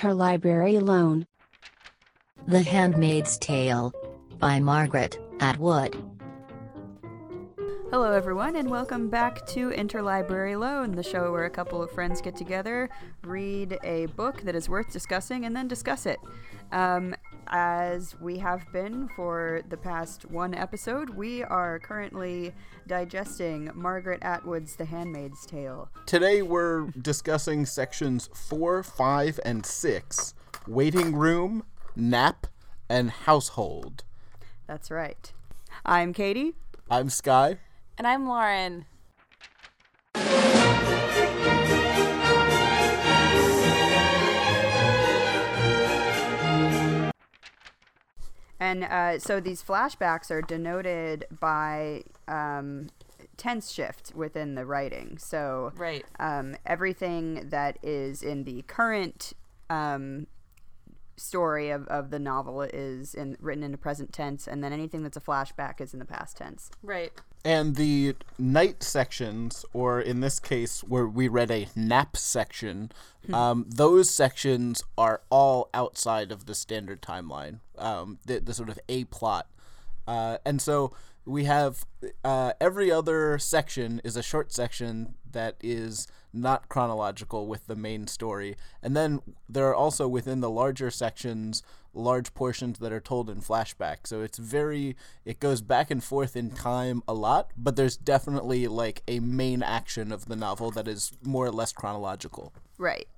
Interlibrary Loan. The Handmaid's Tale by Margaret Atwood. Hello, everyone, and welcome back to Interlibrary Loan, the show where a couple of friends get together, read a book that is worth discussing, and then discuss it. Um, as we have been for the past one episode, we are currently digesting Margaret Atwood's The Handmaid's Tale. Today we're discussing sections 4, 5, and 6 Waiting Room, Nap, and Household. That's right. I'm Katie. I'm Sky. And I'm Lauren. And uh, so these flashbacks are denoted by um, tense shift within the writing. So Right. um, everything that is in the current um, story of, of the novel is in written in the present tense, and then anything that's a flashback is in the past tense. Right. And the night sections, or in this case, where we read a nap section, um, those sections are all outside of the standard timeline, um, the, the sort of A plot. Uh, and so we have uh, every other section is a short section that is not chronological with the main story. And then there are also within the larger sections large portions that are told in flashback. So it's very it goes back and forth in time a lot, but there's definitely like a main action of the novel that is more or less chronological. Right.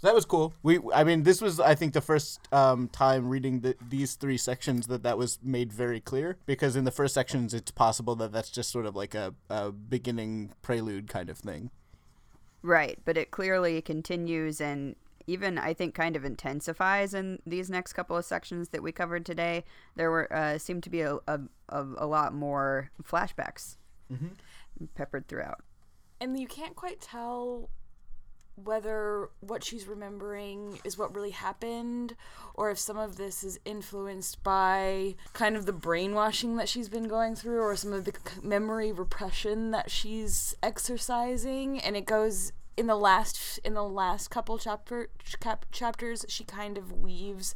So that was cool. We, I mean, this was, I think, the first um, time reading the, these three sections that that was made very clear. Because in the first sections, it's possible that that's just sort of like a, a beginning prelude kind of thing. Right. But it clearly continues and even I think kind of intensifies in these next couple of sections that we covered today. There were uh, seemed to be a, a, a, a lot more flashbacks peppered throughout. And you can't quite tell whether what she's remembering is what really happened or if some of this is influenced by kind of the brainwashing that she's been going through or some of the memory repression that she's exercising and it goes in the last in the last couple chapter chapters she kind of weaves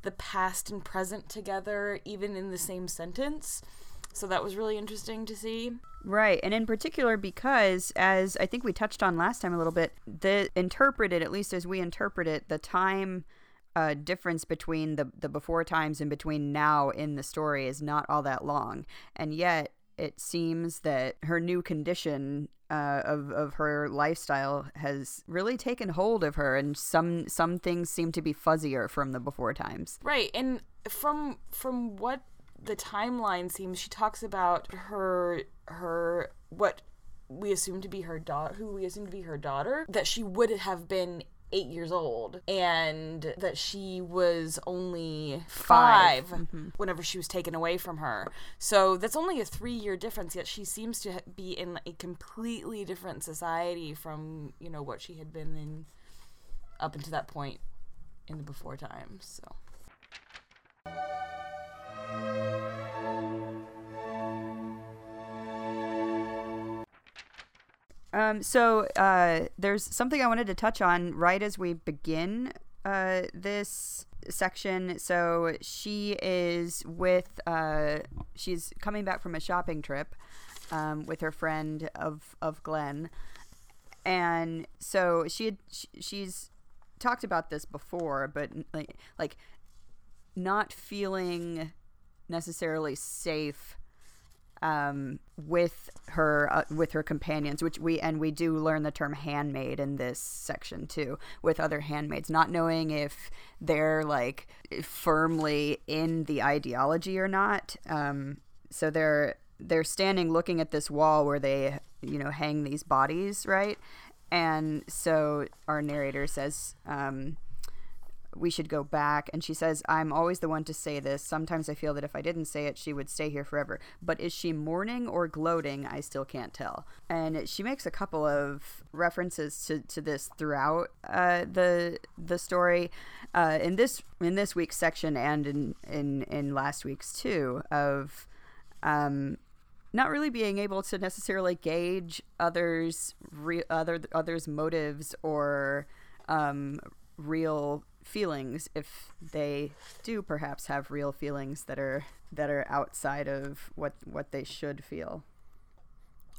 the past and present together even in the same sentence. So that was really interesting to see. Right, and in particular because, as I think we touched on last time a little bit, the interpreted, at least as we interpret it, the time uh, difference between the the before times and between now in the story is not all that long, and yet it seems that her new condition uh, of of her lifestyle has really taken hold of her, and some some things seem to be fuzzier from the before times. Right, and from from what the timeline seems, she talks about her her what we assume to be her daughter, who we assume to be her daughter, that she would have been eight years old, and that she was only 5 mm-hmm. whenever she was taken away from her. So that's only a three year difference. Yet she seems to be in a completely different society from you know what she had been in up until that point in the before times. So. Um, so uh, there's something I wanted to touch on right as we begin uh, this section. So she is with, uh, she's coming back from a shopping trip um, with her friend of Ofglen, and so she had sh- she's talked about this before, but like like not feeling necessarily safe um, with her uh, with her companions, which we and we do learn the term handmaid in this section too, with other handmaids, not knowing if they're like firmly in the ideology or not. Um, so they're they're standing looking at this wall where they you know hang these bodies, right? And so our narrator says. Um, we should go back. And she says, I'm always the one to say this. Sometimes I feel that if I didn't say it, she would stay here forever. But is she mourning or gloating? I still can't tell. And she makes a couple of references to, to this throughout uh, the the story. Uh, in this in this week's section and in, in, in last week's too, of um, not really being able to necessarily gauge others re- other others motives or um, real feelings if they do perhaps have real feelings that are that are outside of what what they should feel.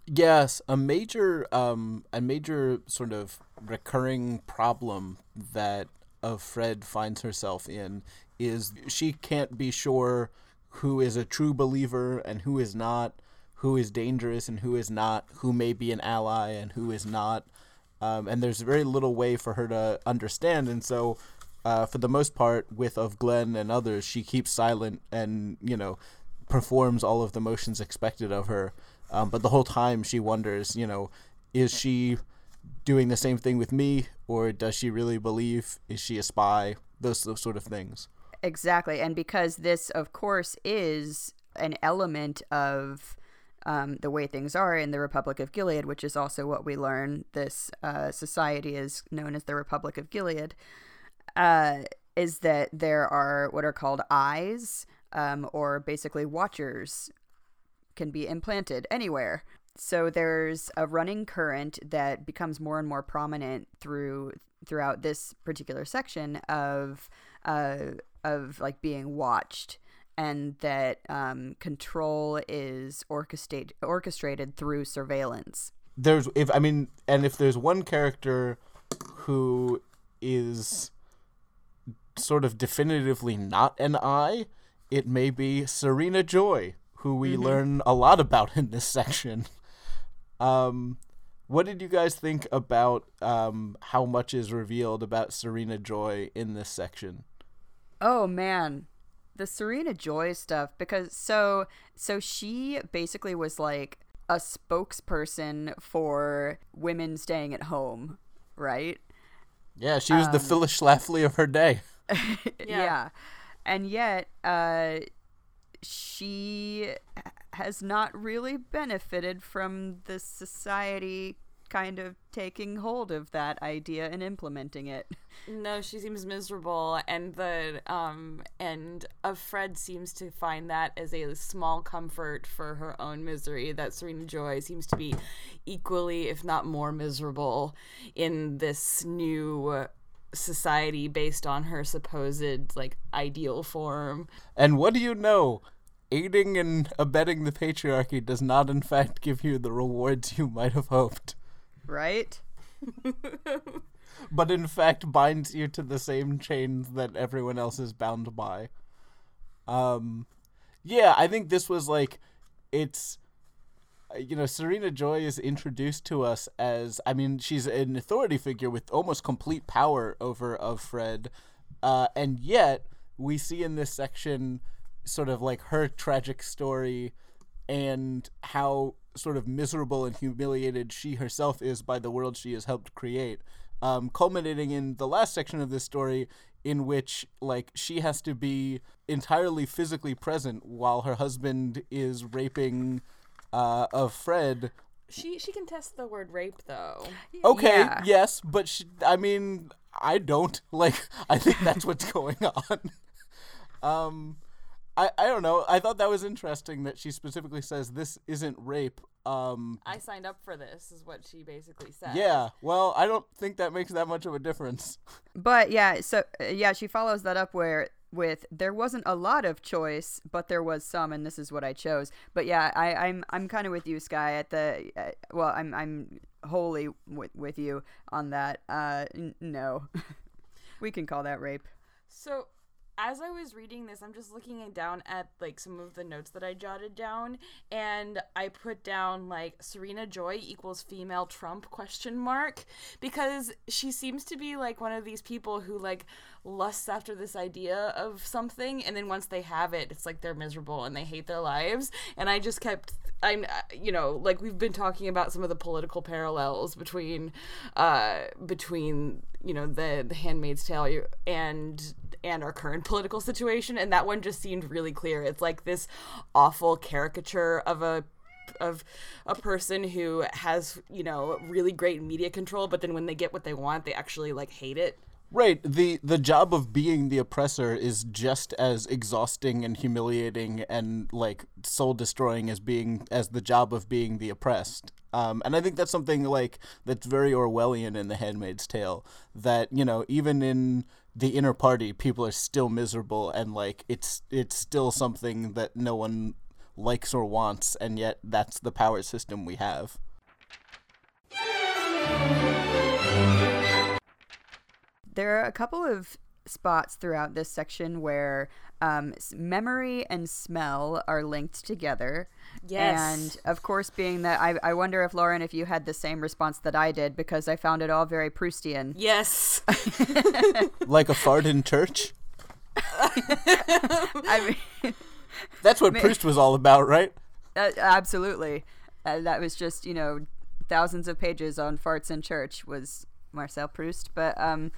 Yes, a major um a major sort of recurring problem that Offred finds herself in is she can't be sure who is a true believer and who is not, who is dangerous and who is not, who may be an ally and who is not. Um, and there's very little way for her to understand, and so uh, for the most part, with Ofglen and others, she keeps silent and you know performs all of the motions expected of her. Um, but the whole time she wonders, you know, is she doing the same thing with me, or does she really believe? Is she a spy? Those, those sort of things. Exactly, and because this, of course, is an element of um, the way things are in the Republic of Gilead, which is also what we learn this uh, society is known as the Republic of Gilead uh, is that there are what are called eyes, um, or basically watchers, can be implanted anywhere. So there's a running current that becomes more and more prominent through throughout this particular section of uh, of like being watched and that um, control is orchestrated orchestrated through surveillance. There's if I mean, and if there's one character who is sort of definitively not an eye, it may be Serena Joy, who we mm-hmm. learn a lot about in this section. Um, what did you guys think about um, how much is revealed about Serena Joy in this section? Oh man, the Serena Joy stuff because so so she basically was like a spokesperson for women staying at home, right? Yeah, she was um, the Phyllis Schlafly of her day. yeah. yeah. And yet, uh, she has not really benefited from the society kind of taking hold of that idea and implementing it. No, she seems miserable and the um and Offred seems to find that as a small comfort for her own misery that Serena Joy seems to be equally if not more miserable in this new society based on her supposed like ideal form. And what do you know? Aiding and abetting the patriarchy does not in fact give you the rewards you might have hoped. Right? but in fact binds you to the same chains that everyone else is bound by. Um yeah, I think this was like it's you know, Serena Joy is introduced to us as I mean, she's an authority figure with almost complete power over Offred, uh, and yet we see in this section sort of like her tragic story and how sort of miserable and humiliated she herself is by the world she has helped create. Um, culminating in the last section of this story, in which like she has to be entirely physically present while her husband is raping uh, Offred. She she can test the word rape though. Okay, yeah. yes, but she, I mean, I don't like. I think that's what's going on. um, I I don't know. I thought that was interesting that she specifically says this isn't rape. Um, I signed up for this, is what she basically said. Yeah. Well, I don't think that makes that much of a difference. But yeah, so uh, yeah, she follows that up where with there wasn't a lot of choice, but there was some, and this is what I chose. But yeah, I, I'm I'm kind of with you, Sky. At the uh, well, I'm I'm wholly with with you on that. Uh, n- no, we can call that rape. So as I was reading this, I'm just looking down at like some of the notes that I jotted down, and I put down like Serena Joy equals female Trump question mark because she seems to be like one of these people who like lusts after this idea of something, and then once they have it, it's like they're miserable and they hate their lives. And I just kept, I'm, you know, like we've been talking about some of the political parallels between, uh, between you know the the Handmaid's Tale and and our current political situation, and that one just seemed really clear. It's like this awful caricature of a of a person who has you know really great media control but then when they get what they want they actually like hate it Right. The the job of being the oppressor is just as exhausting and humiliating and like soul destroying as being as the job of being the oppressed. Um, and I think that's something like that's very Orwellian in The Handmaid's Tale. That you know, even in the inner party, people are still miserable, and like it's it's still something that no one likes or wants, and yet that's the power system we have. There are a couple of spots throughout this section where um, memory and smell are linked together. Yes. And of course, being that I, I wonder if Lauren, if you had the same response that I did, because I found it all very Proustian. Yes. Like a fart in church. I mean, That's what Proust was all about, right? uh, absolutely. Uh, that was just, you know, thousands of pages on farts in church was Marcel Proust. But, um,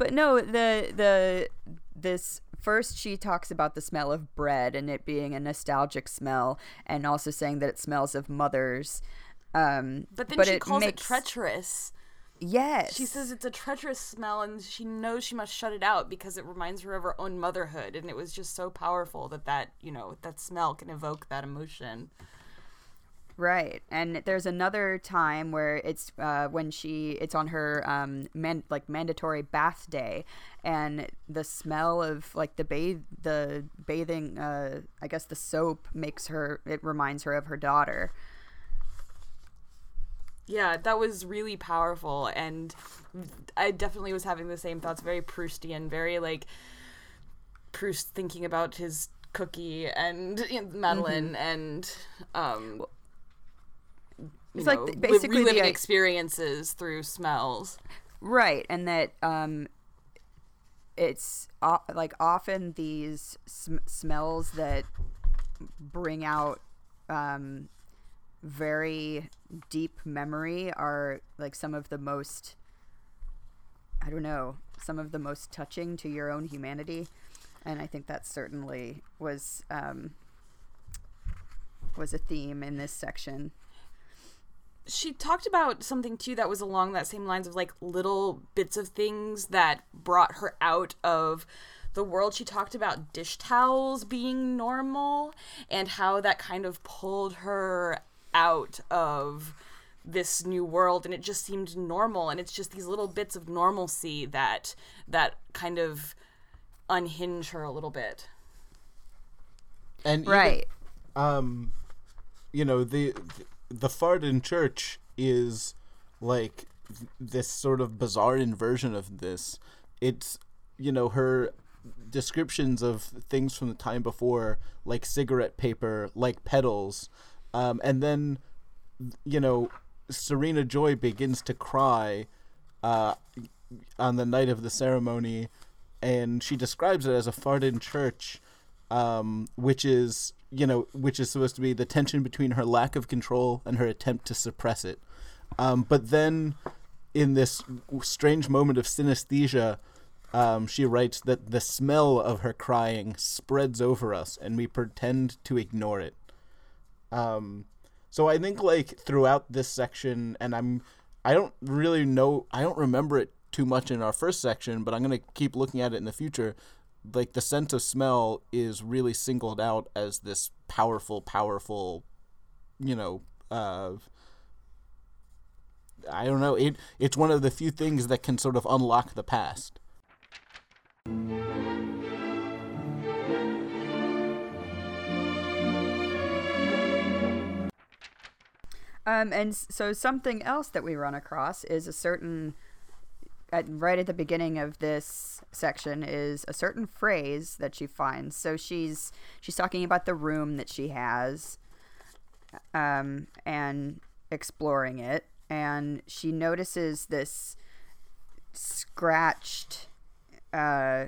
but no, the, the, this first she talks about the smell of bread and it being a nostalgic smell and also saying that it smells of mothers. Um, But then she it calls makes- it treacherous. Yes. She says it's a treacherous smell and she knows she must shut it out because it reminds her of her own motherhood and it was just so powerful that that, you know, that smell can evoke that emotion. Right, and there's another time where it's uh, when she it's on her um man, like mandatory bath day, and the smell of like the bathe the bathing uh I guess the soap makes her it reminds her of her daughter. Yeah, that was really powerful, and I definitely was having the same thoughts. Very Proustian, very like Proust thinking about his cookie and you know, madeleine, and um, you It's like know, the- basically reliving i- experiences through smells. Right, and that um, it's o- like often these sm- smells that bring out um, very deep memory are like some of the most I don't know, some of the most touching to your own humanity, and I think that certainly was um, was a theme in this section. She talked about something too that was along that same lines of like little bits of things that brought her out of the world. She talked about dish towels being normal and how that kind of pulled her out of this new world and it just seemed normal and it's just these little bits of normalcy that that kind of unhinge her a little bit. And even- Right. um you know the the fart in church is like this sort of bizarre inversion of this. It's you know her descriptions of things from the time before like cigarette paper like petals um and then you know serena joy begins to cry uh on the night of the ceremony and she describes it as a fart in church um, which is you know which is supposed to be the tension between her lack of control and her attempt to suppress it um, but then in this strange moment of synesthesia um, she writes that the smell of her crying spreads over us and we pretend to ignore it um, so I think like throughout this section, and I'm, I don't really know, I don't remember it too much in our first section, but I'm gonna keep looking at it in the future. Like the sense of smell is really singled out as this powerful, powerful, you know, uh, I don't know. It it's one of the few things that can sort of unlock the past. Um, and so something else that we run across is a certain, at, right at the beginning of this section, is a certain phrase that she finds. So she's she's talking about the room that she has, um, and exploring it, and she notices this scratched uh,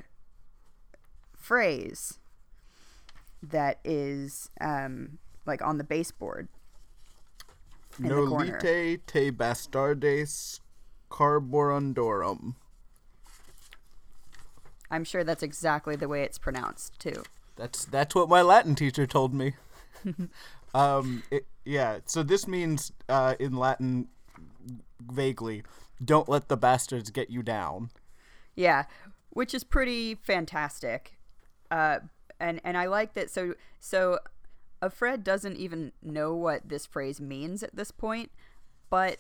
phrase that is um, like on the baseboard in the corner. Nolite te bastardes carborundorum. I'm sure that's exactly the way it's pronounced too. That's that's what my Latin teacher told me. um, it, yeah. So this means uh, in Latin, vaguely, don't let the bastards get you down. Yeah, which is pretty fantastic. Uh, and and I like that. So so, Fred doesn't even know what this phrase means at this point, but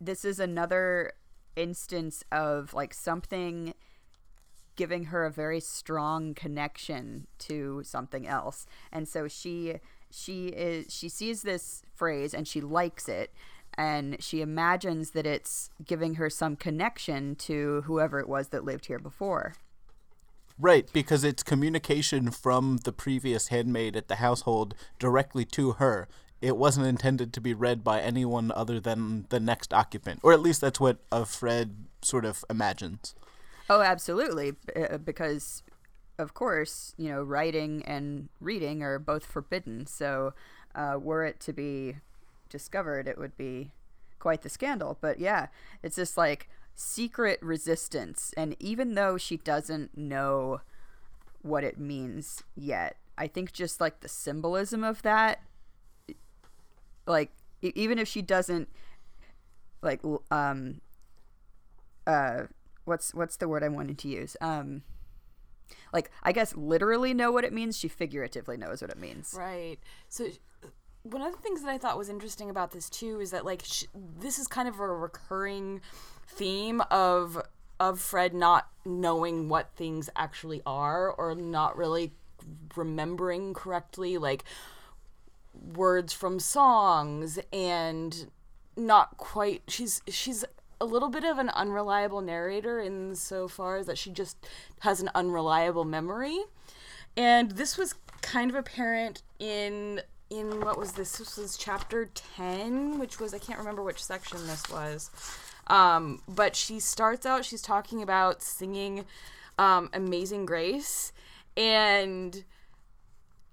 this is another instance of like something giving her a very strong connection to something else and so she she is she sees this phrase and she likes it and she imagines that it's giving her some connection to whoever it was that lived here before Right, because it's communication from the previous handmaid at the household directly to her. It wasn't intended to be read by anyone other than the next occupant, or at least that's what uh, Fred sort of imagines. Oh, absolutely. Uh, Because, of course, you know, writing and reading are both forbidden. So, uh, were it to be discovered, it would be quite the scandal. But yeah, it's this like secret resistance. And even though she doesn't know what it means yet, I think just like the symbolism of that, like, even if she doesn't, like, um, uh, what's what's the word I wanted to use? Um, like I guess literally know what it means. She figuratively knows what it means. Right. So one of the things that I thought was interesting about this too is that like sh- this is kind of a recurring theme of Offred not knowing what things actually are or not really remembering correctly like words from songs and not quite she's she's a little bit of an unreliable narrator in so far as that she just has an unreliable memory. And this was kind of apparent in in what was this? This was chapter 10 which was i can't remember which section this was. Um but she starts out she's talking about singing um amazing grace. And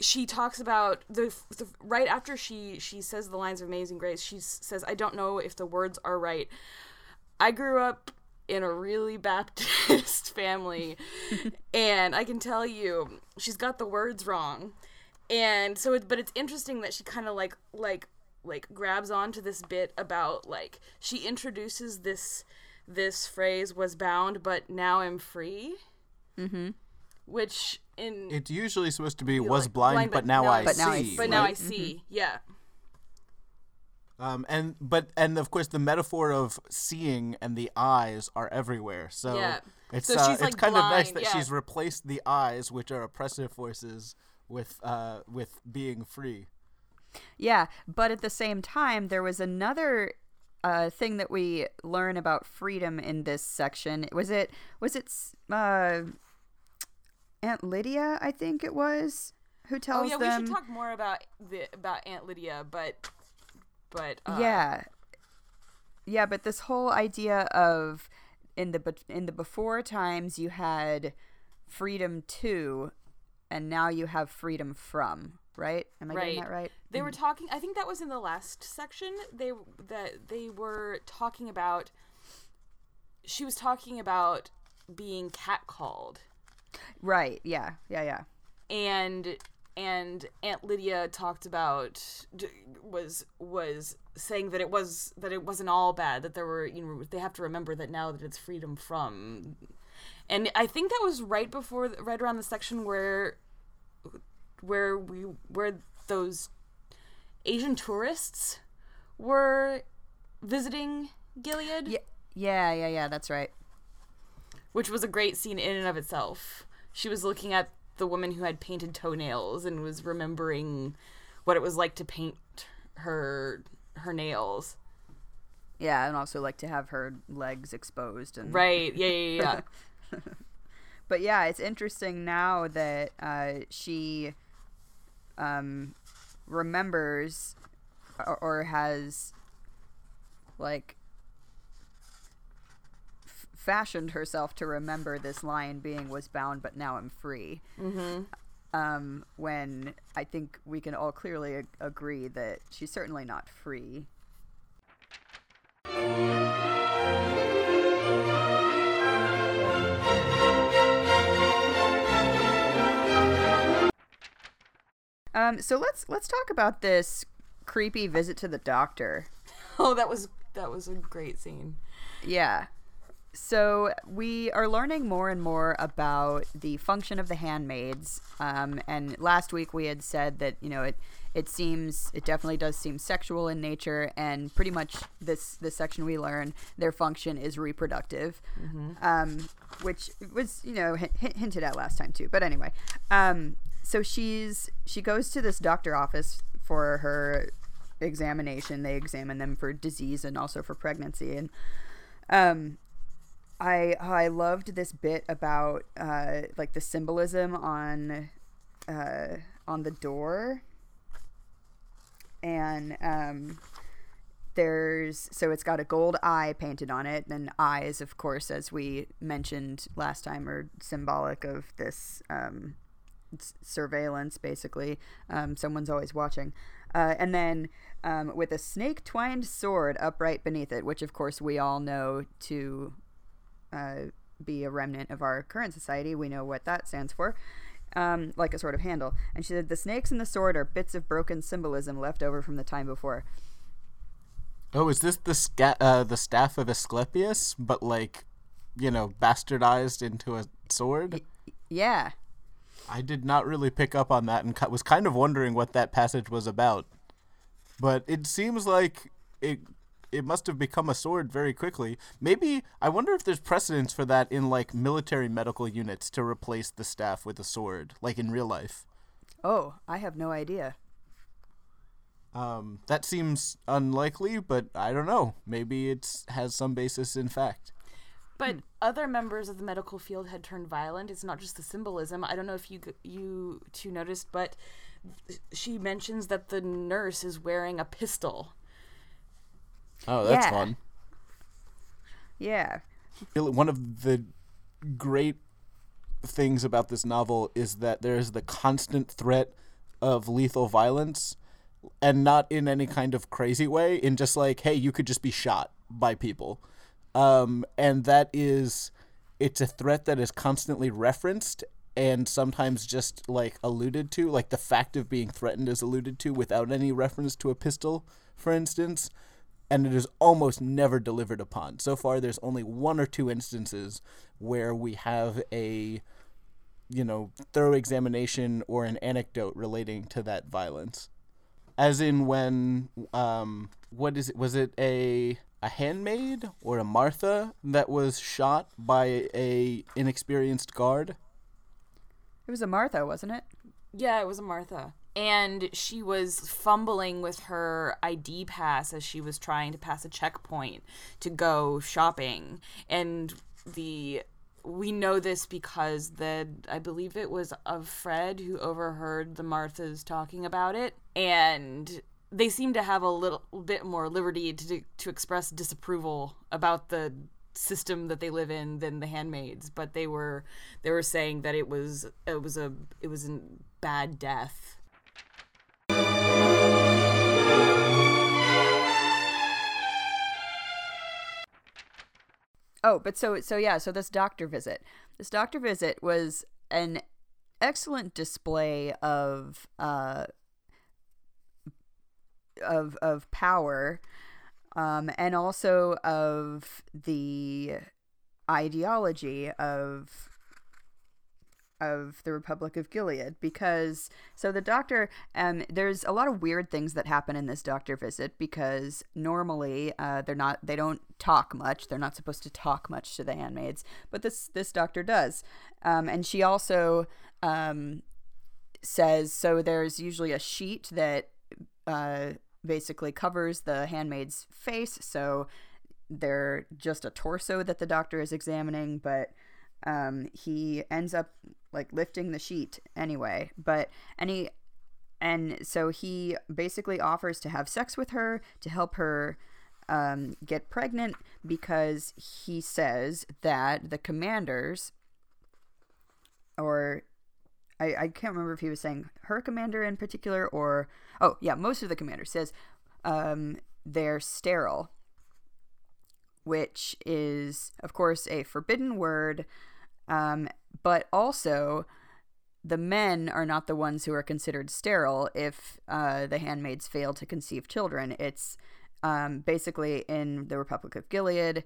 she talks about the, the right after she she says the lines of amazing grace she says i don't know if the words are right. I grew up in a really baptist family and i can tell you she's got the words wrong. And so it, but it's interesting that she kind of like like like grabs onto this bit about like she introduces this this phrase was bound but now i'm free. Mm-hmm. Which in It's usually supposed to be like, was blind, but now I But now I see. see. but now I right? see. Yeah. Um, and but and of course the metaphor of seeing and the eyes are everywhere. So Yeah. it's So uh, she's, it's like, kind of nice that yeah. she's replaced the eyes, which are oppressive forces, with uh with being free. Yeah, but at the same time, there was another uh, thing that we learn about freedom in this section. Was it was it uh, Aunt Lydia? I think it was who tells them. Oh yeah, them. we should talk more about the about Aunt Lydia, but but uh, yeah yeah but this whole idea of in the in the before times you had freedom to and now you have freedom from right am i getting that right They were talking. I think that was in the last section. They that they were talking about. She was talking about being catcalled, right yeah yeah yeah and and Aunt Lydia talked about was was saying that it was that it wasn't all bad. That there were you know they have to remember that now that it's freedom from. And I think that was right before, right around the section where, where we, where those Asian tourists were visiting Gilead, yeah yeah yeah yeah that's right which was a great scene in and of itself. She was looking at the woman who had painted toenails and was remembering what it was like to paint her her nails. yeah and also like to have her legs exposed and Right? Yeah, yeah, yeah. but yeah it's interesting now that uh, she um, remembers or, or has like fashioned herself to remember this lion being was bound but now i'm free mm-hmm. um, when i think we can all clearly ag- agree that she's certainly not free Um, so let's let's talk about this creepy visit to the doctor. oh, that was that was a great scene. Yeah. So we are learning more and more about the function of the handmaids. Um, and last week we had said that you know it it seems it definitely does seem sexual in nature, and pretty much this this section we learn their function is reproductive, um, which was you know hint, hinted at last time too. But anyway, um, so she's she goes to this doctor office for her examination. They examine them for disease and also for pregnancy and. Um, I I loved this bit about uh, like the symbolism on uh, on the door, and um, there's so it's got a gold eye painted on it, and eyes, of course, as we mentioned last time, are symbolic of this um, surveillance. Basically, um, someone's always watching, uh, and then um, with a snake twined sword upright beneath it, which of course we all know to uh, be a remnant of our current society. We know what that stands for. Um, like a sort of handle. And she said, The snakes and the sword are bits of broken symbolism left over from the time before. Oh, is this the sca- uh, the staff of Asclepius, but like, you know, bastardized into a sword? Yeah. I did not really pick up on that and was kind of wondering what that passage was about. But it seems like it it must have become a sword very quickly. Maybe I wonder if there's precedence for that in like military medical units to replace the staff with a sword, like in real life. Oh, I have no idea. Um, that seems unlikely, but I don't know. Maybe it has some basis in fact. But other members of the medical field had turned violent. It's not just the symbolism. I don't know if you you two noticed, but she mentions that the nurse is wearing a pistol. Oh, that's Yeah. fun. Yeah. One of the great things about this novel is that there is the constant threat of lethal violence and not in any kind of crazy way in just like hey you could just be shot by people um, and that is it's a threat that is constantly referenced and sometimes just like alluded to like the fact of being threatened is alluded to without any reference to a pistol for instance and it is almost never delivered upon so far there's only one or two instances where we have a you know thorough examination or an anecdote relating to that violence as in when um what is it was it a a handmaid or a martha that was shot by a inexperienced guard It was a Martha, wasn't it? Yeah, it was a Martha. And she was fumbling with her ID pass as she was trying to pass a checkpoint to go shopping. And the we know this because the I believe it was Offred who overheard the Marthas talking about it. And they seem to have a little bit more liberty to to express disapproval about the system that they live in than the handmaids. But they were they were saying that it was it was a it was a bad death Oh, but so so yeah, so this doctor visit. This doctor visit was an excellent display of uh of of power um and also of the ideology of of the Republic of Gilead because so the doctor um there's a lot of weird things that happen in this doctor visit because normally uh they're not they don't talk much. They're not supposed to talk much to the handmaids but this this doctor does. Um and she also um says so there's usually a sheet that uh basically covers the handmaid's face. So they're just a torso that the doctor is examining but um, he ends up like lifting the sheet anyway but and he and so he basically offers to have sex with her to help her um, get pregnant because he says that the commanders or I, I can't remember if he was saying her commander in particular or oh yeah most of the commanders says um, they're sterile which is of course a forbidden word um, but also the men are not the ones who are considered sterile if uh, the handmaids fail to conceive children it's um, basically in the republic of gilead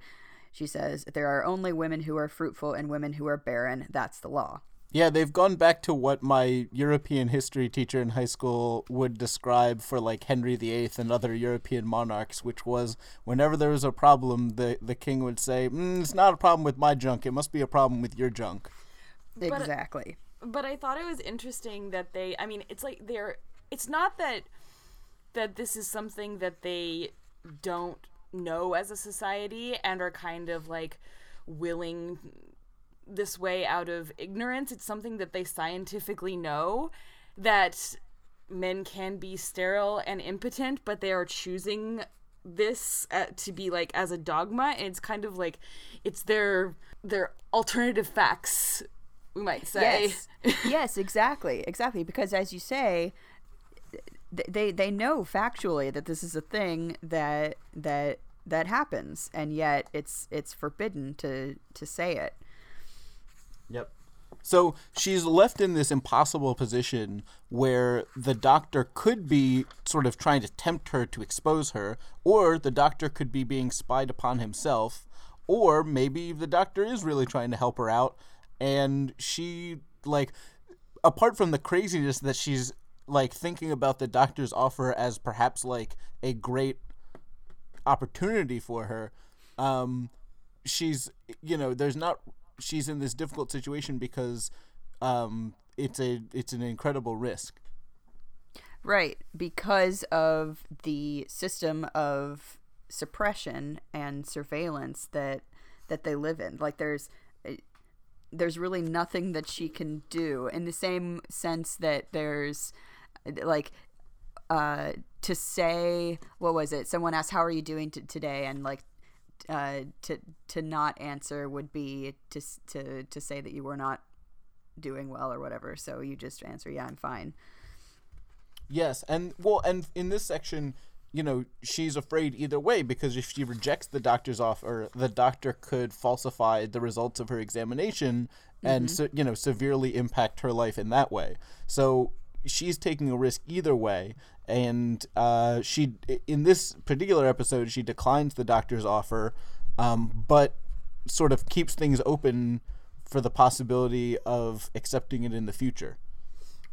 She says, There are only women who are fruitful and women who are barren. That's the law. Yeah, they've gone back to what my European history teacher in high school would describe for like Henry VIII and other European monarchs, which was whenever there was a problem, the the king would say, mm, "It's not a problem with my junk. It must be a problem with your junk." exactly. but I thought it was interesting that they I mean it's like they're it's not that that this is something that they don't know as a society and are kind of like willing this way out of ignorance it's something that they scientifically know that men can be sterile and impotent but they are choosing this uh, to be like as a dogma and it's kind of like it's their their alternative facts we might say Yes. yes, exactly. Exactly. Because as you say, th- they they know factually that this is a thing that that that happens and yet it's it's forbidden to to say it. Yep. So she's left in this impossible position where the doctor could be sort of trying to tempt her to expose her, or the doctor could be being spied upon himself, or maybe the doctor is really trying to help her out, and she, like, apart from the craziness that she's, like, thinking about the doctor's offer as perhaps, like, a great opportunity for her, um, she's you know there's not she's in this difficult situation because um it's a it's an incredible risk. Right, because of the system of suppression and surveillance that that they live in. Like there's eh, there's really nothing that she can do. In the same sense that there's eh, like uh to say what was it? Someone asked how are you doing t- today? And like uh to to not answer would be to to to say that you were not doing well or whatever. So you just answer yeah i'm fine. Yes and well and in this section you know she's afraid either way because if she rejects the doctor's offer the doctor could falsify the results of her examination and so, you know severely impact her life in that way. So she's taking a risk either way. And uh, she in this particular episode she declines the doctor's offer um, but sort of keeps things open for the possibility of accepting it in the future.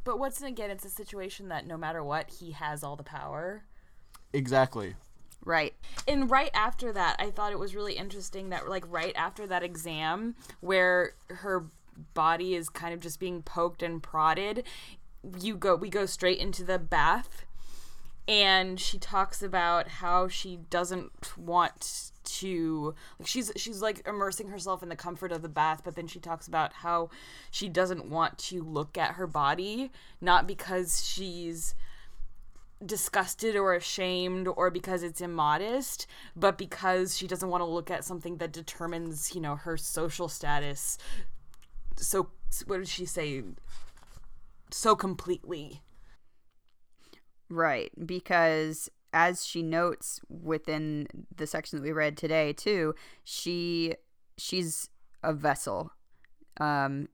But what's again it's a situation that no matter what he has all the power. Exactly. Right. And right after that i thought it was really interesting that like right after that exam where her body is kind of just being poked and prodded you go we go straight into the bath and she talks about how she doesn't want to like she's she's like immersing herself in the comfort of the bath but then she talks about how she doesn't want to look at her body not because she's disgusted or ashamed or because it's immodest, but because she doesn't want to look at something that determines, you know, her social status. So, what did she say? So completely. Right, because as she notes within the section that we read today too, she she's a vessel. Um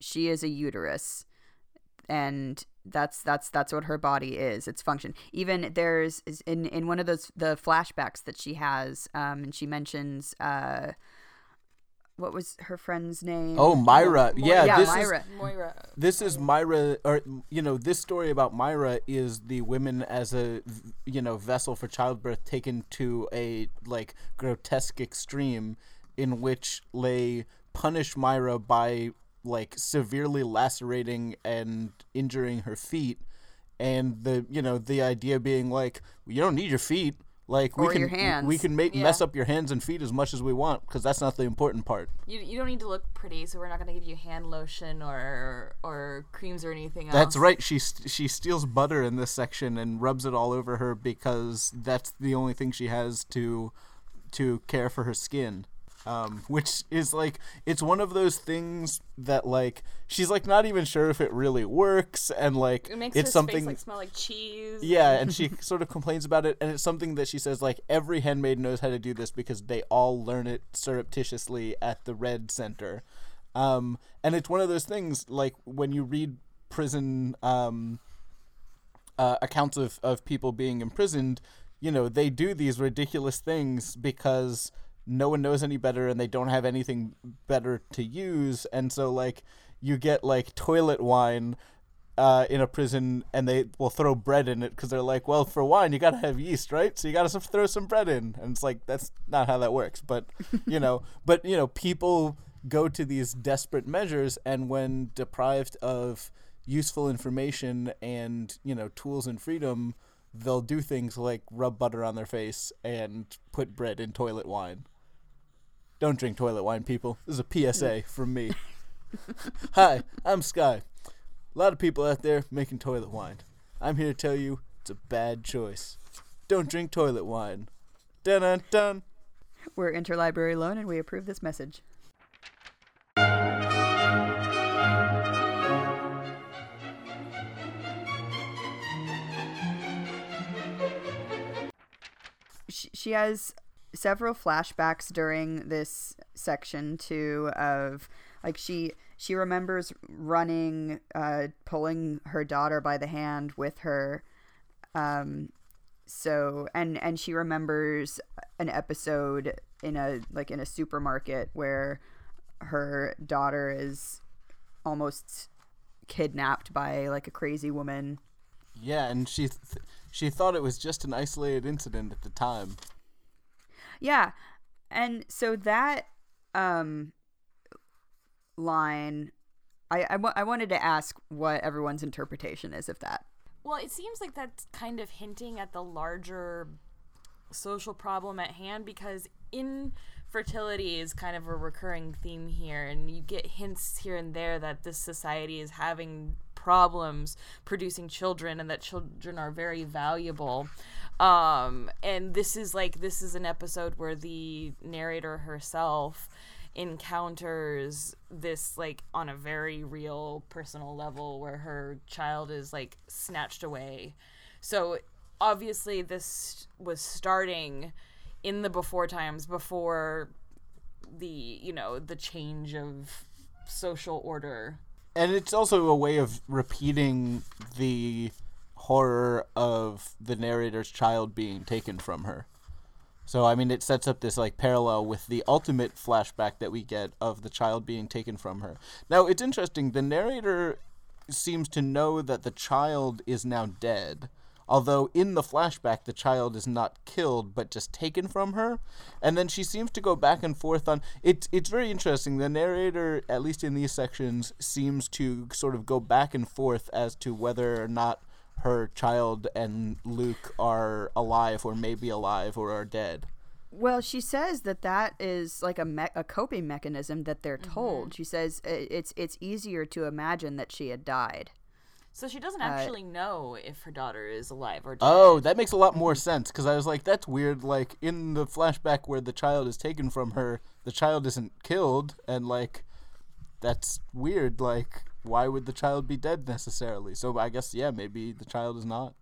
she is a uterus and that's that's that's what her body is its function even there's in in one of those the flashbacks that she has um and she mentions uh what was her friend's name? Oh myra. Yeah, yeah this myra. Is Moira. this is Myra, or you know, this story about Myra is the women as a you know vessel for childbirth taken to a like grotesque extreme, in which they punish Myra by like severely lacerating and injuring her feet, and the you know the idea being like you don't need your feet. Like we Or can your hands. we can make Yeah. mess up your hands and feet as much as we want because that's not the important part. You, you don't need to look pretty, so we're not going to give you hand lotion or or creams or anything else. That's right. She she steals butter in this section and rubs it all over her because that's the only thing she has to to care for her skin. Um, which is like it's one of those things that like she's like not even sure if it really works and like It makes it's her something face like smell like cheese. yeah, and she sort of complains about it, and it's something that she says like every handmaid knows how to do this because they all learn it surreptitiously at the Red Center, um, and it's one of those things like when you read prison um, uh, accounts of of people being imprisoned, you know they do these ridiculous things because no one knows any better and they don't have anything better to use and so like you get like toilet wine uh, in a prison and they will throw bread in it because they're like, well, for wine you gotta have yeast, right? So you gotta throw some bread in, and it's like that's not how that works. But you know, but you know, people go to these desperate measures, and when deprived of useful information and you know tools and freedom, they'll do things like rub butter on their face and put bread in toilet wine. Don't drink toilet wine, people. This is a PSA from me. Hi, I'm Sky. A lot of people out there making toilet wine. I'm here to tell you it's a bad choice. Don't drink toilet wine. Dun dun dun. We're Interlibrary Loan and we approve this message. She, she has several flashbacks during this section too of like she she remembers running uh pulling her daughter by the hand with her um so and and she remembers an episode in a like in a supermarket where her daughter is almost kidnapped by like a crazy woman Yeah, and she th- she thought it was just an isolated incident at the time. Yeah. And so that um line I, I, I wanted to ask what everyone's interpretation is of that. Well, it seems like that's kind of hinting at the larger social problem at hand because infertility is kind of a recurring theme here, and you get hints here and there that this society is having problems producing children and that children are very valuable. Um, and this is like, this is an episode where the narrator herself encounters this like on a very real personal level where her child is like snatched away. So obviously this was starting in the before times before the you know the change of social order And it's also a way of repeating the horror of the narrator's child being taken from her. So I mean it sets up this like parallel with the ultimate flashback that we get of the child being taken from her. Now it's interesting, the narrator seems to know that the child is now dead. Although in the flashback the child is not killed but just taken from her. And then she seems to go back and forth on it's it's very interesting. The narrator, at least in these sections, seems to sort of go back and forth as to whether or not her child and Luke are alive or maybe alive or are dead. Well, she says that that is like a me- a coping mechanism that they're mm-hmm. told. She says it's it's easier to imagine that she had died. So she doesn't actually know if her daughter is alive or dead Oh, that makes a lot more sense because I was like, that's weird. Like in the flashback where the child is taken from her, the child isn't killed, and like that's weird. Like, why would the child be dead necessarily? So I guess yeah, maybe the child is not.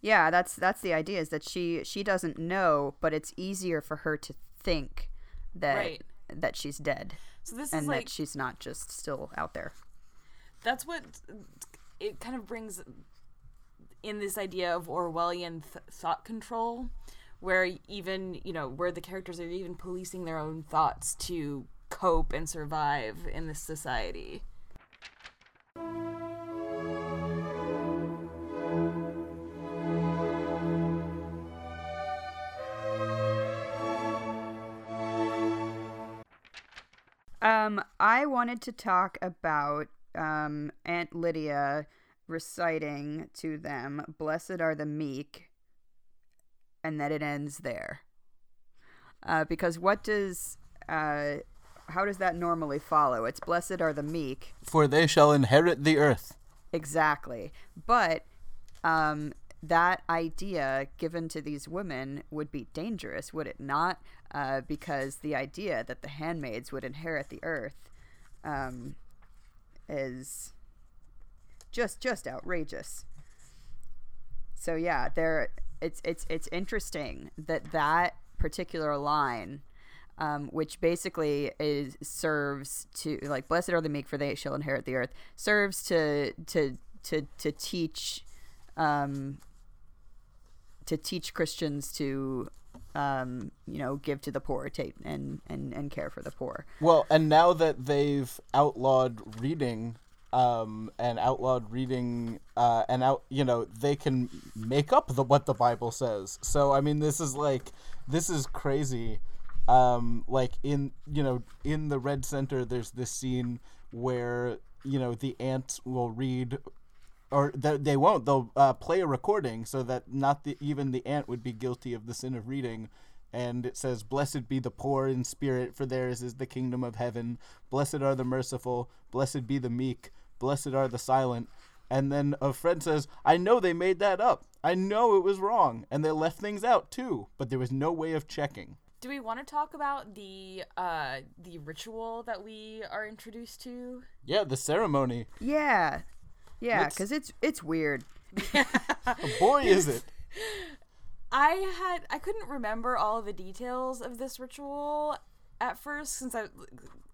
Yeah, that's that's the idea is that she she doesn't know, but it's easier for her to think that Right. that she's dead so this and is like that she's not just still out there. That's what it kind of brings in this idea of Orwellian th- thought control, where even you know where the characters are even policing their own thoughts to cope and survive in this society. Um, I wanted to talk about um, Aunt Lydia reciting to them, Blessed are the meek, and that it ends there. Uh, because what does, uh, how does that normally follow? It's Blessed are the meek, For they shall inherit the earth. exactly. But um, that idea given to these women would be dangerous, would it not? Uh, because the idea that the handmaids would inherit the earth um, is just just outrageous. So yeah, there it's it's it's interesting that that particular line, um, which basically is serves to like blessed are the meek for they shall inherit the earth, serves to to to to teach um, to teach Christians to um, you know, give to the poor, take and and and care for the poor. Well, and now that they've outlawed reading, um, and outlawed reading, uh, and out, you know, they can make up the what the Bible says. So I mean, this is like, this is crazy. Um, like in you know, in the Red Center, there's this scene where you know the Aunts will read or th- they won't. They'll uh, play a recording so that not the, even the Aunt would be guilty of the sin of reading. And it says, "Blessed be the poor in spirit, for theirs is the kingdom of heaven. Blessed are the merciful. Blessed be the meek. Blessed are the silent." And then a friend says, "I know they made that up. I know it was wrong, and they left things out too, but there was no way of checking." Do we want to talk about the uh the ritual that we are introduced to? Yeah, the ceremony. Yeah, yeah, because it's it's weird. Boy, is it! I had I couldn't remember all of the details of this ritual at first since I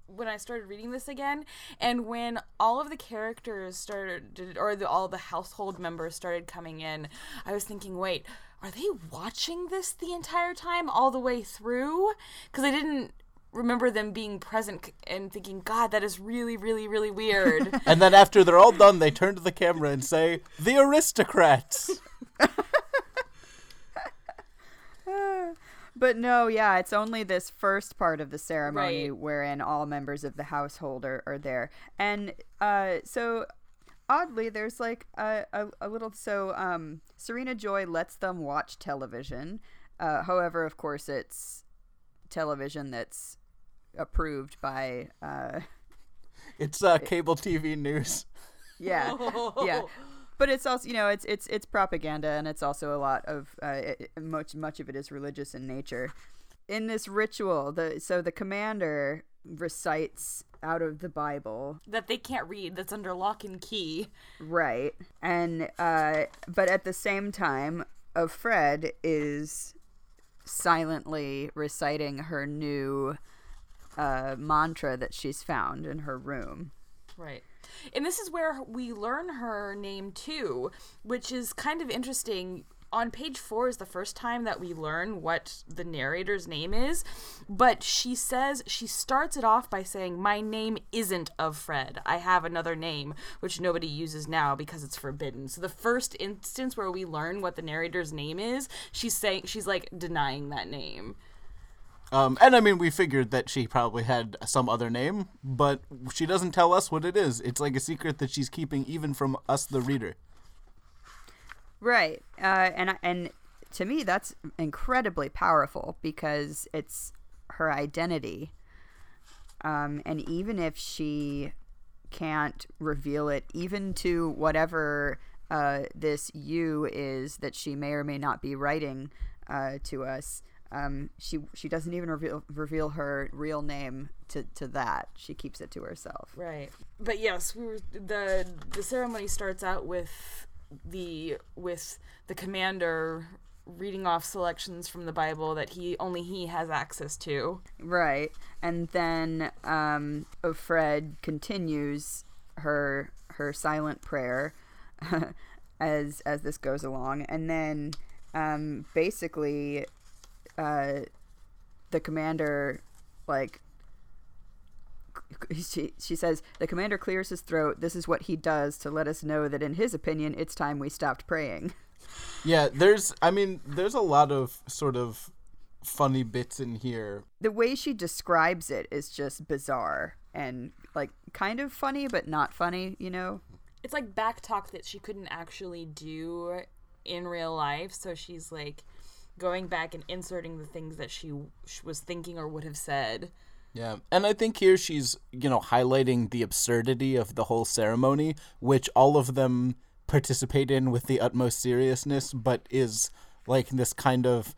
when I started reading this again and when all of the characters started or the, all the household members started coming in I was thinking wait are they watching this the entire time all the way through cuz I didn't remember them being present and thinking god that is really really really weird And then after they're all done, they turn to the camera and say, "The aristocrats." But no, yeah, it's only this first part of the ceremony Right. wherein all members of the household are, are there. And uh, so oddly, there's like a, a, a little. So um, Serena Joy lets them watch television. Uh, however, of course, it's television that's approved by. Uh, It's uh, cable TV news. yeah, yeah. But it's also, you know, it's it's it's propaganda, and it's also a lot of uh, it, it- much much of it is religious in nature. In this ritual, the so the commander recites out of the Bible, that they can't read that's under lock and key right? And uh, but at the same time, Offred is silently reciting her new uh, mantra that she's found in her room. Right. And this is where we learn her name too, which is kind of interesting. On page four is the first time that we learn what the narrator's name is, but she says, she starts it off by saying, My name isn't Offred. I have another name, which nobody uses now because it's forbidden. So the first instance where we learn what the narrator's name is, she's saying, she's like denying that name. Um, and I mean, we figured that she probably had some other name, but she doesn't tell us what it is. It's like a secret that she's keeping even from us, the reader. Right. Uh, and and to me that's incredibly powerful because it's her identity. Um, and even if she can't reveal it, even to whatever uh, this you is that she may or may not be writing uh, to us, um, she she doesn't even reveal reveal her real name to, to that. She keeps it to herself. Right. But yes, we were the the ceremony starts out with the with the commander reading off selections from the Bible that he only he has access to. Right. And then um Fred continues her her silent prayer as as this goes along and then um basically uh the commander like she, she says the commander clears his throat. This is what he does to let us know that in his opinion it's time we stopped praying. Yeah, there's, I mean, there's a lot of sort of funny bits in here. the way she describes it is just bizarre and like kind of funny but not funny you know? It's like back talk that she couldn't actually do in real life, so she's like going back and inserting the things that she, she was thinking or would have said. Yeah, and I think here she's, you know, highlighting the absurdity of the whole ceremony, which all of them participate in with the utmost seriousness, but is like this kind of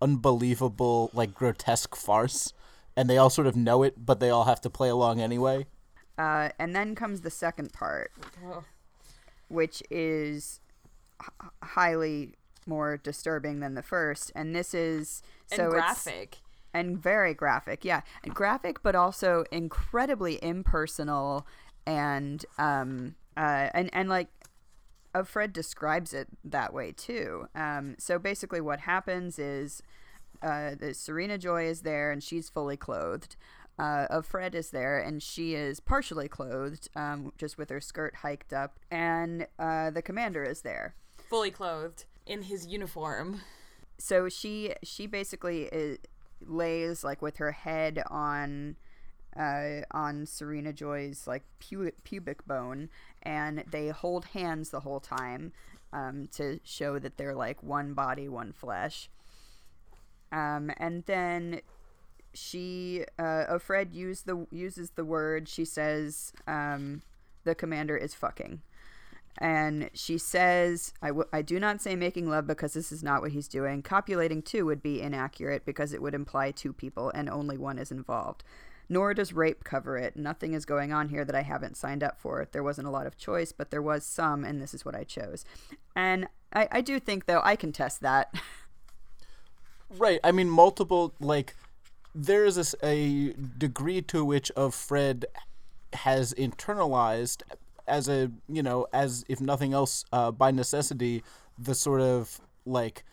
unbelievable, like grotesque farce. And they all sort of know it, but they all have to play along anyway. uh, and then comes the second part which is h- highly more disturbing than the first and this is And so it's graphic. and very graphic yeah and graphic but also incredibly impersonal and um uh and and like uh, fred describes it that way too um so basically what happens is uh, the Serena Joy is there, and she's fully clothed. Uh, Offred is there, and she is partially clothed, um, just with her skirt hiked up, and uh, the commander is there. Fully clothed in his uniform. So she she basically is, lays like with her head on uh, on Serena Joy's like pu- pubic bone, and they hold hands the whole time um, to show that they're like one body, one flesh. Um, and then she, uh, Fred use the uses the word. She says, um, "The commander is fucking." And she says, I, w- I do not say making love because this is not what he's doing. Copulating too would be inaccurate because it would imply two people and only one is involved. Nor does rape cover it. Nothing is going on here that I haven't signed up for. There wasn't a lot of choice, but there was some, and this is what I chose. And I, I do think, though, I can test that. Right. I mean, multiple like there is a degree to which Offred has internalized as a you know as if nothing else uh, by necessity the sort of like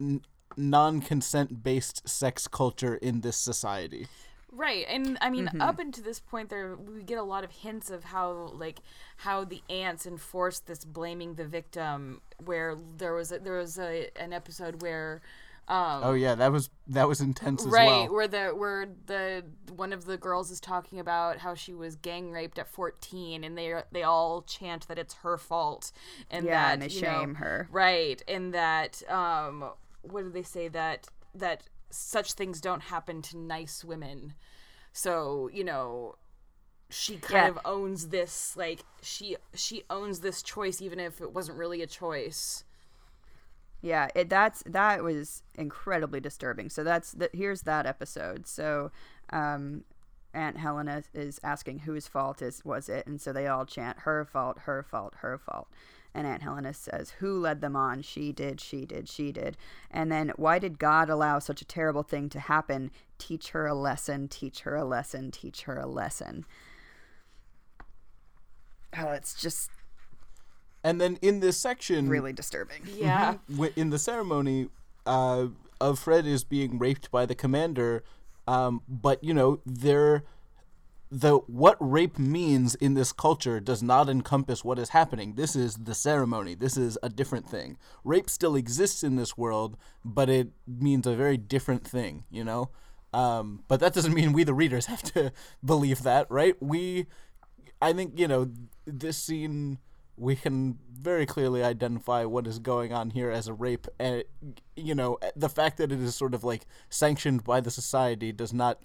n- non-consent based sex culture in this society. Right, and I mean, up until this point, there we get a lot of hints of how like how the Aunts enforced this blaming the victim. Where there was a, there was a, an episode where, um, Oh yeah, that was that was intense as right, well. where the where the one of the girls is talking about how she was gang raped at fourteen, and they they all chant that it's her fault, and Yeah, that and they you know, shame her. right, and that um, what do they say that that such things don't happen to nice women, so you know she kind Yeah. of owns this like she she owns this choice even if it wasn't really a choice Yeah, it that's that was incredibly disturbing. So that's the, here's that episode. So um Aunt Helena is asking whose fault is was it, and so they all chant her fault, her fault, her fault. And Aunt Helena says, "Who led them on? She did, she did, she did." And then, why did God allow such a terrible thing to happen? Teach her a lesson. Teach her a lesson. Teach her a lesson. Oh, it's just And then in this section, really disturbing. yeah in the ceremony, uh, Offred is being raped by the commander, um, but you know there, the what rape means in this culture does not encompass what is happening. This is the ceremony. This is a different thing. Rape still exists in this world, but it means a very different thing. You know, um, but that doesn't mean we the readers have to believe that, right? We I think you know this scene. We can very clearly identify what is going on here as a rape, and you know the fact that it is sort of like sanctioned by the society does not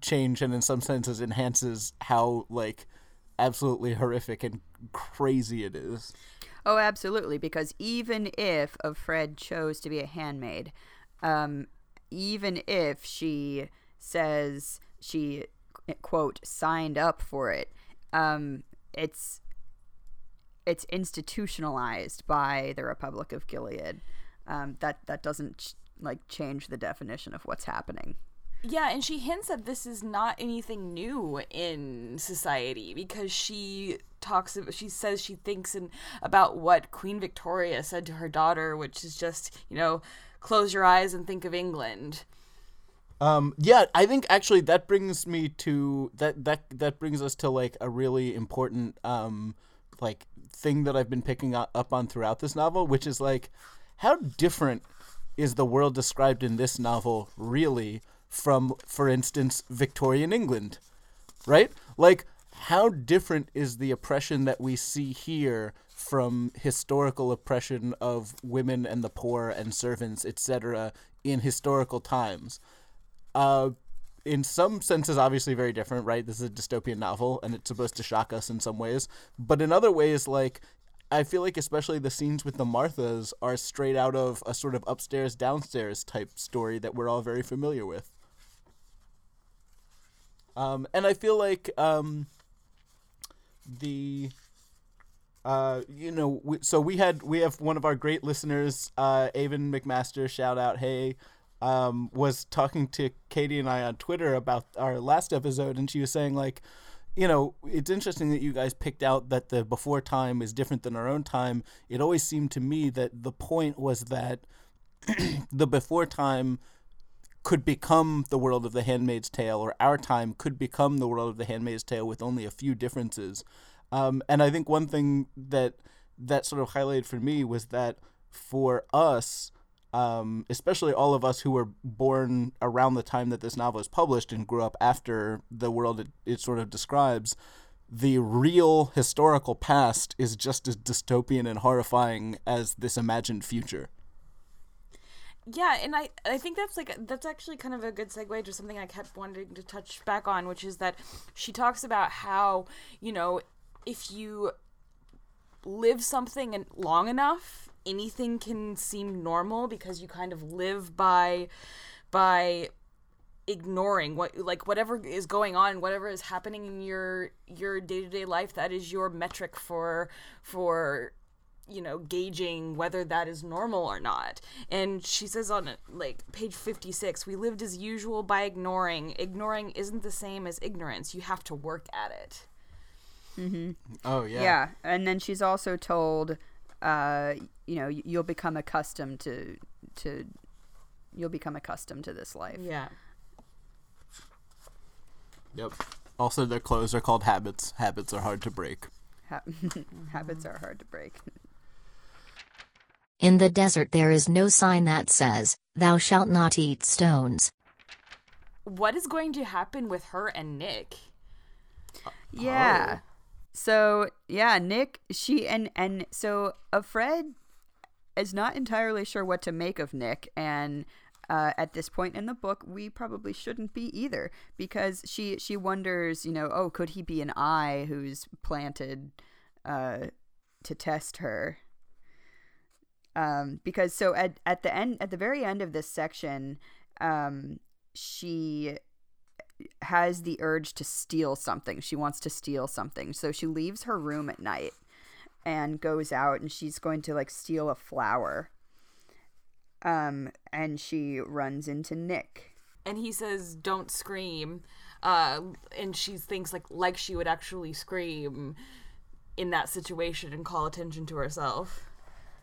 change, and in some senses enhances how like absolutely horrific and crazy it is. Oh, absolutely. Because even if Offred chose to be a handmaid, um, even if she says she quote signed up for it, um, it's it's institutionalized by the Republic of Gilead. Um, that that doesn't ch- like change the definition of what's happening. Yeah, and she hints that this is not anything new in society because she talks about, she says she thinks in, about what Queen Victoria said to her daughter, which is just, you know, close your eyes and think of England. Um, yeah, I think actually that brings me to that that that brings us to like a really important um like thing that I've been picking up on throughout this novel, which is like how different is the world described in this novel really from for instance Victorian England, right? Like how different is the oppression that we see here from historical oppression of women and the poor and servants, etc., in historical times? uh, in some senses, obviously very different, right? This is a dystopian novel, and it's supposed to shock us in some ways. But in other ways, like, I feel like especially the scenes with the Marthas are straight out of a sort of upstairs, downstairs type story that we're all very familiar with. Um, and I feel like um, the uh, you know, we, so we had we have one of our great listeners, uh, Avon McMaster. Shout out, hey, um, was talking to Katie and I on Twitter about our last episode, and she was saying like, you know, it's interesting that you guys picked out that the before time is different than our own time. It always seemed to me that the point was that the before time could become the world of the Handmaid's Tale, or our time could become the world of the Handmaid's Tale with only a few differences. Um, and I think one thing that that sort of highlighted for me was that for us, um, especially all of us who were born around the time that this novel was published and grew up after the world it, it sort of describes, the real historical past is just as dystopian and horrifying as this imagined future. Yeah, and I I think that's like that's actually kind of a good segue to something I kept wanting to touch back on, which is that she talks about how you know if you live something and long enough, anything can seem normal because you kind of live by by ignoring what like whatever is going on whatever is happening in your your day-to-day life that is your metric for for you know gauging whether that is normal or not. And she says on like page 56 we lived as usual by ignoring. Ignoring isn't the same as ignorance. You have to work at it. Mm-hmm. oh yeah. Yeah. And then she's also told uh you know you'll become accustomed to to you'll become accustomed to this life yeah yep also their clothes are called habits habits are hard to break ha- habits are hard to break in the desert there is no sign that says, Thou shalt not eat stones. What is going to happen with her and Nick? Yeah. Oh. So, yeah, Nick, she, and, and so uh, Fred is not entirely sure what to make of Nick. And uh, at this point in the book, we probably shouldn't be either because she, she wonders, you know, oh, could he be an eye who's planted uh, to test her? um, because so at, at the end at the very end of this section um, she has the urge to steal something she wants to steal something so she leaves her room at night and goes out and she's going to like steal a flower um and she runs into nick and he says don't scream uh and she thinks like like she would actually scream in that situation and call attention to herself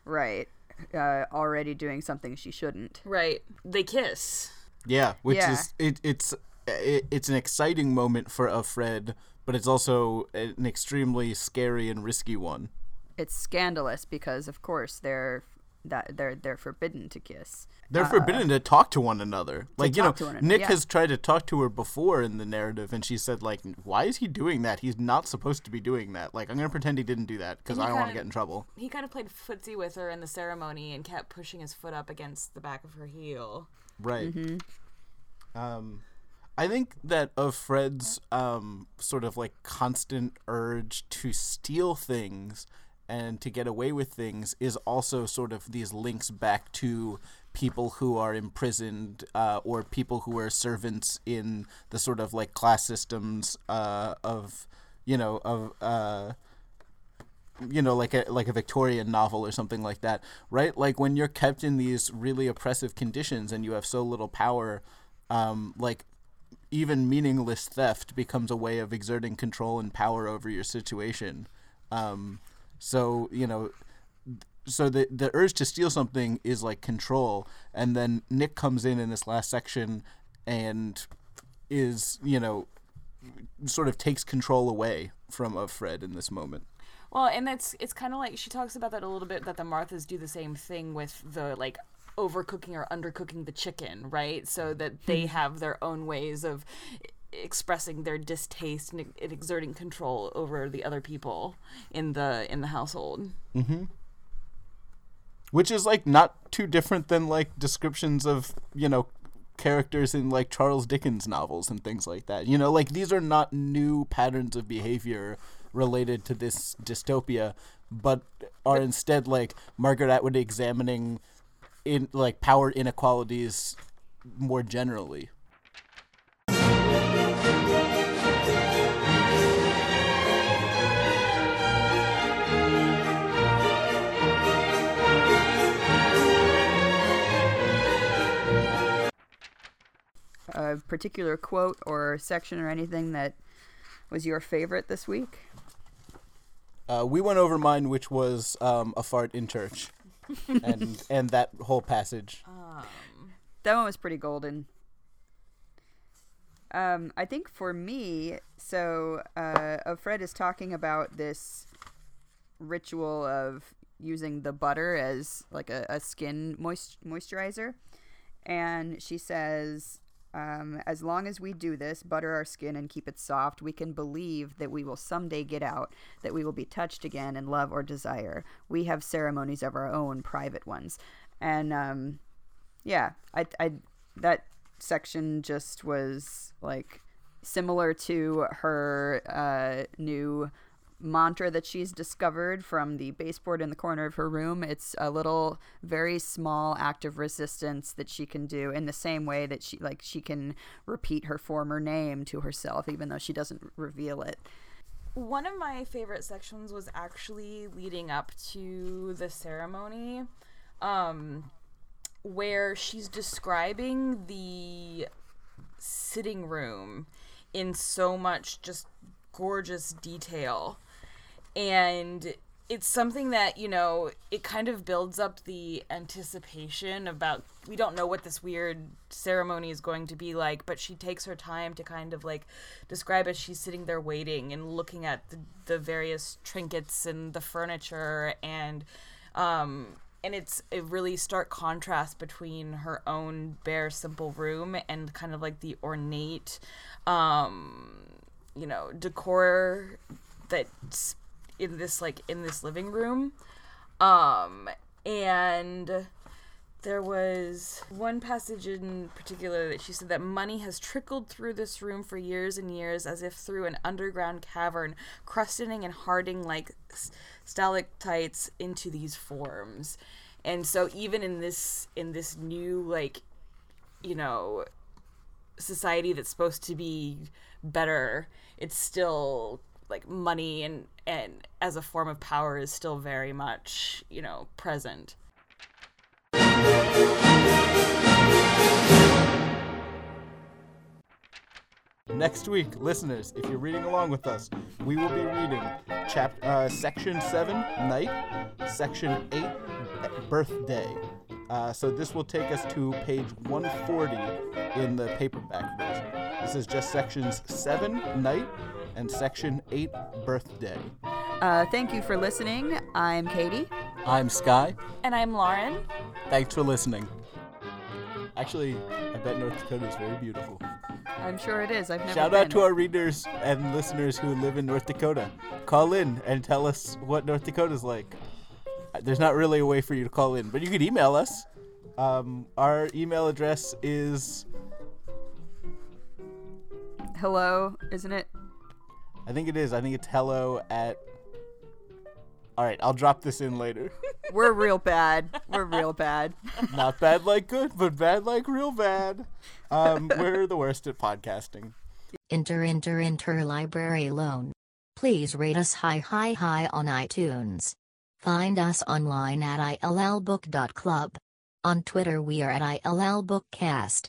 right uh, already doing something she shouldn't. Right. They kiss. Yeah, which yeah. is it, it's it, it's an exciting moment for a Fred, but it's also an extremely scary and risky one. It's scandalous because, of course, they're that they're they're forbidden to kiss. They're uh, forbidden to talk to one another. Like you know, Nick yeah. has tried to talk to her before in the narrative, and she said like, "Why is he doing that? He's not supposed to be doing that. Like, I'm gonna pretend he didn't do that because I don't want to get in trouble." He kind of played footsie with her in the ceremony and kept pushing his foot up against the back of her heel. Right. Mm-hmm. Um, I think that Offred's um sort of like constant urge to steal things and to get away with things is also sort of these links back to people who are imprisoned uh, or people who are servants in the sort of like class systems uh, of you know of uh, you know like a like a Victorian novel or something like that right? Like when you're kept in these really oppressive conditions and you have so little power um, like even meaningless theft becomes a way of exerting control and power over your situation um, so you know, so the the urge to steal something is like control, and then Nick comes in in this last section and is you know sort of takes control away from Offred in this moment. Well, and it's it's kind of like she talks about that a little bit that the Marthas do the same thing with the like overcooking or undercooking the chicken, right? So that they have their own ways of expressing their distaste and, and exerting control over the other people in the in the household. Mm-hmm. Which is like not too different than like descriptions of you know characters in like Charles Dickens novels and things like that. You know, like these are not new patterns of behavior related to this dystopia, but are instead like Margaret Atwood examining in like power inequalities more generally. a particular quote or section or anything that was your favorite this week? Uh, we went over mine, which was um, a fart in church. And and that whole passage. That one was pretty golden. Um, I think for me, so uh, Fred is talking about this ritual of using the butter as like a, a skin moist- moisturizer, and she says, um, as long as we do this, butter our skin and keep it soft, we can believe that we will someday get out, that we will be touched again in love or desire. We have ceremonies of our own, private ones, and um, yeah, I, I that section just was like similar to her uh, new mantra that she's discovered from the baseboard in the corner of her room. It's a little very small act of resistance that she can do in the same way that she like she can repeat her former name to herself even though she doesn't reveal it. One of my favorite sections was actually leading up to the ceremony. Um where she's describing the sitting room in so much just gorgeous detail. And it's something that, you know, it kind of builds up the anticipation about we don't know what this weird ceremony is going to be like, but she takes her time to kind of like describe as she's sitting there waiting and looking at the, the various trinkets and the furniture and um and it's a really stark contrast between her own bare simple room and kind of like the ornate um you know decor that's in this like in this living room. Um and there was one passage in particular that she said that money has trickled through this room for years and years as if through an underground cavern crusting and hardening like stalactites into these forms. And so even in this in this new like you know society that's supposed to be better it's still like money and and as a form of power is still very much you know present Next week, listeners, if you're reading along with us, we will be reading chap- uh, section 7, Night, section 8, Birthday. Uh, so this will take us to page 140 in the paperback version. This is just sections 7, Night, and section 8, Birthday. Uh, thank you for listening. I'm Katie. I'm Sky. and i'm lauren Thanks for listening. Actually, I bet North Dakota is very beautiful. I'm sure it is. I've never been. Shout been. out to our readers and listeners who live in North Dakota. Call in and tell us what North Dakota's like. Uh, There's not really a way for you to call in, but you could email us. Um, our email address is, Hello, isn't it? I think it is, I think it's hello at. All right, I'll drop this in later. We're real bad. We're real bad. not bad like good, but bad like real bad. Um, we're the worst at podcasting. Inter Inter Interlibrary Loan. Please rate us high high high on iTunes. Find us online at illbook.club. On Twitter we are at illbookcast.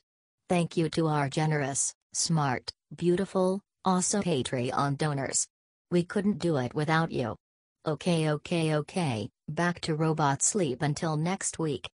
Thank you to our generous, smart, beautiful, awesome Patreon donors. We couldn't do it without you. Okay okay okay, back to robot sleep until next week.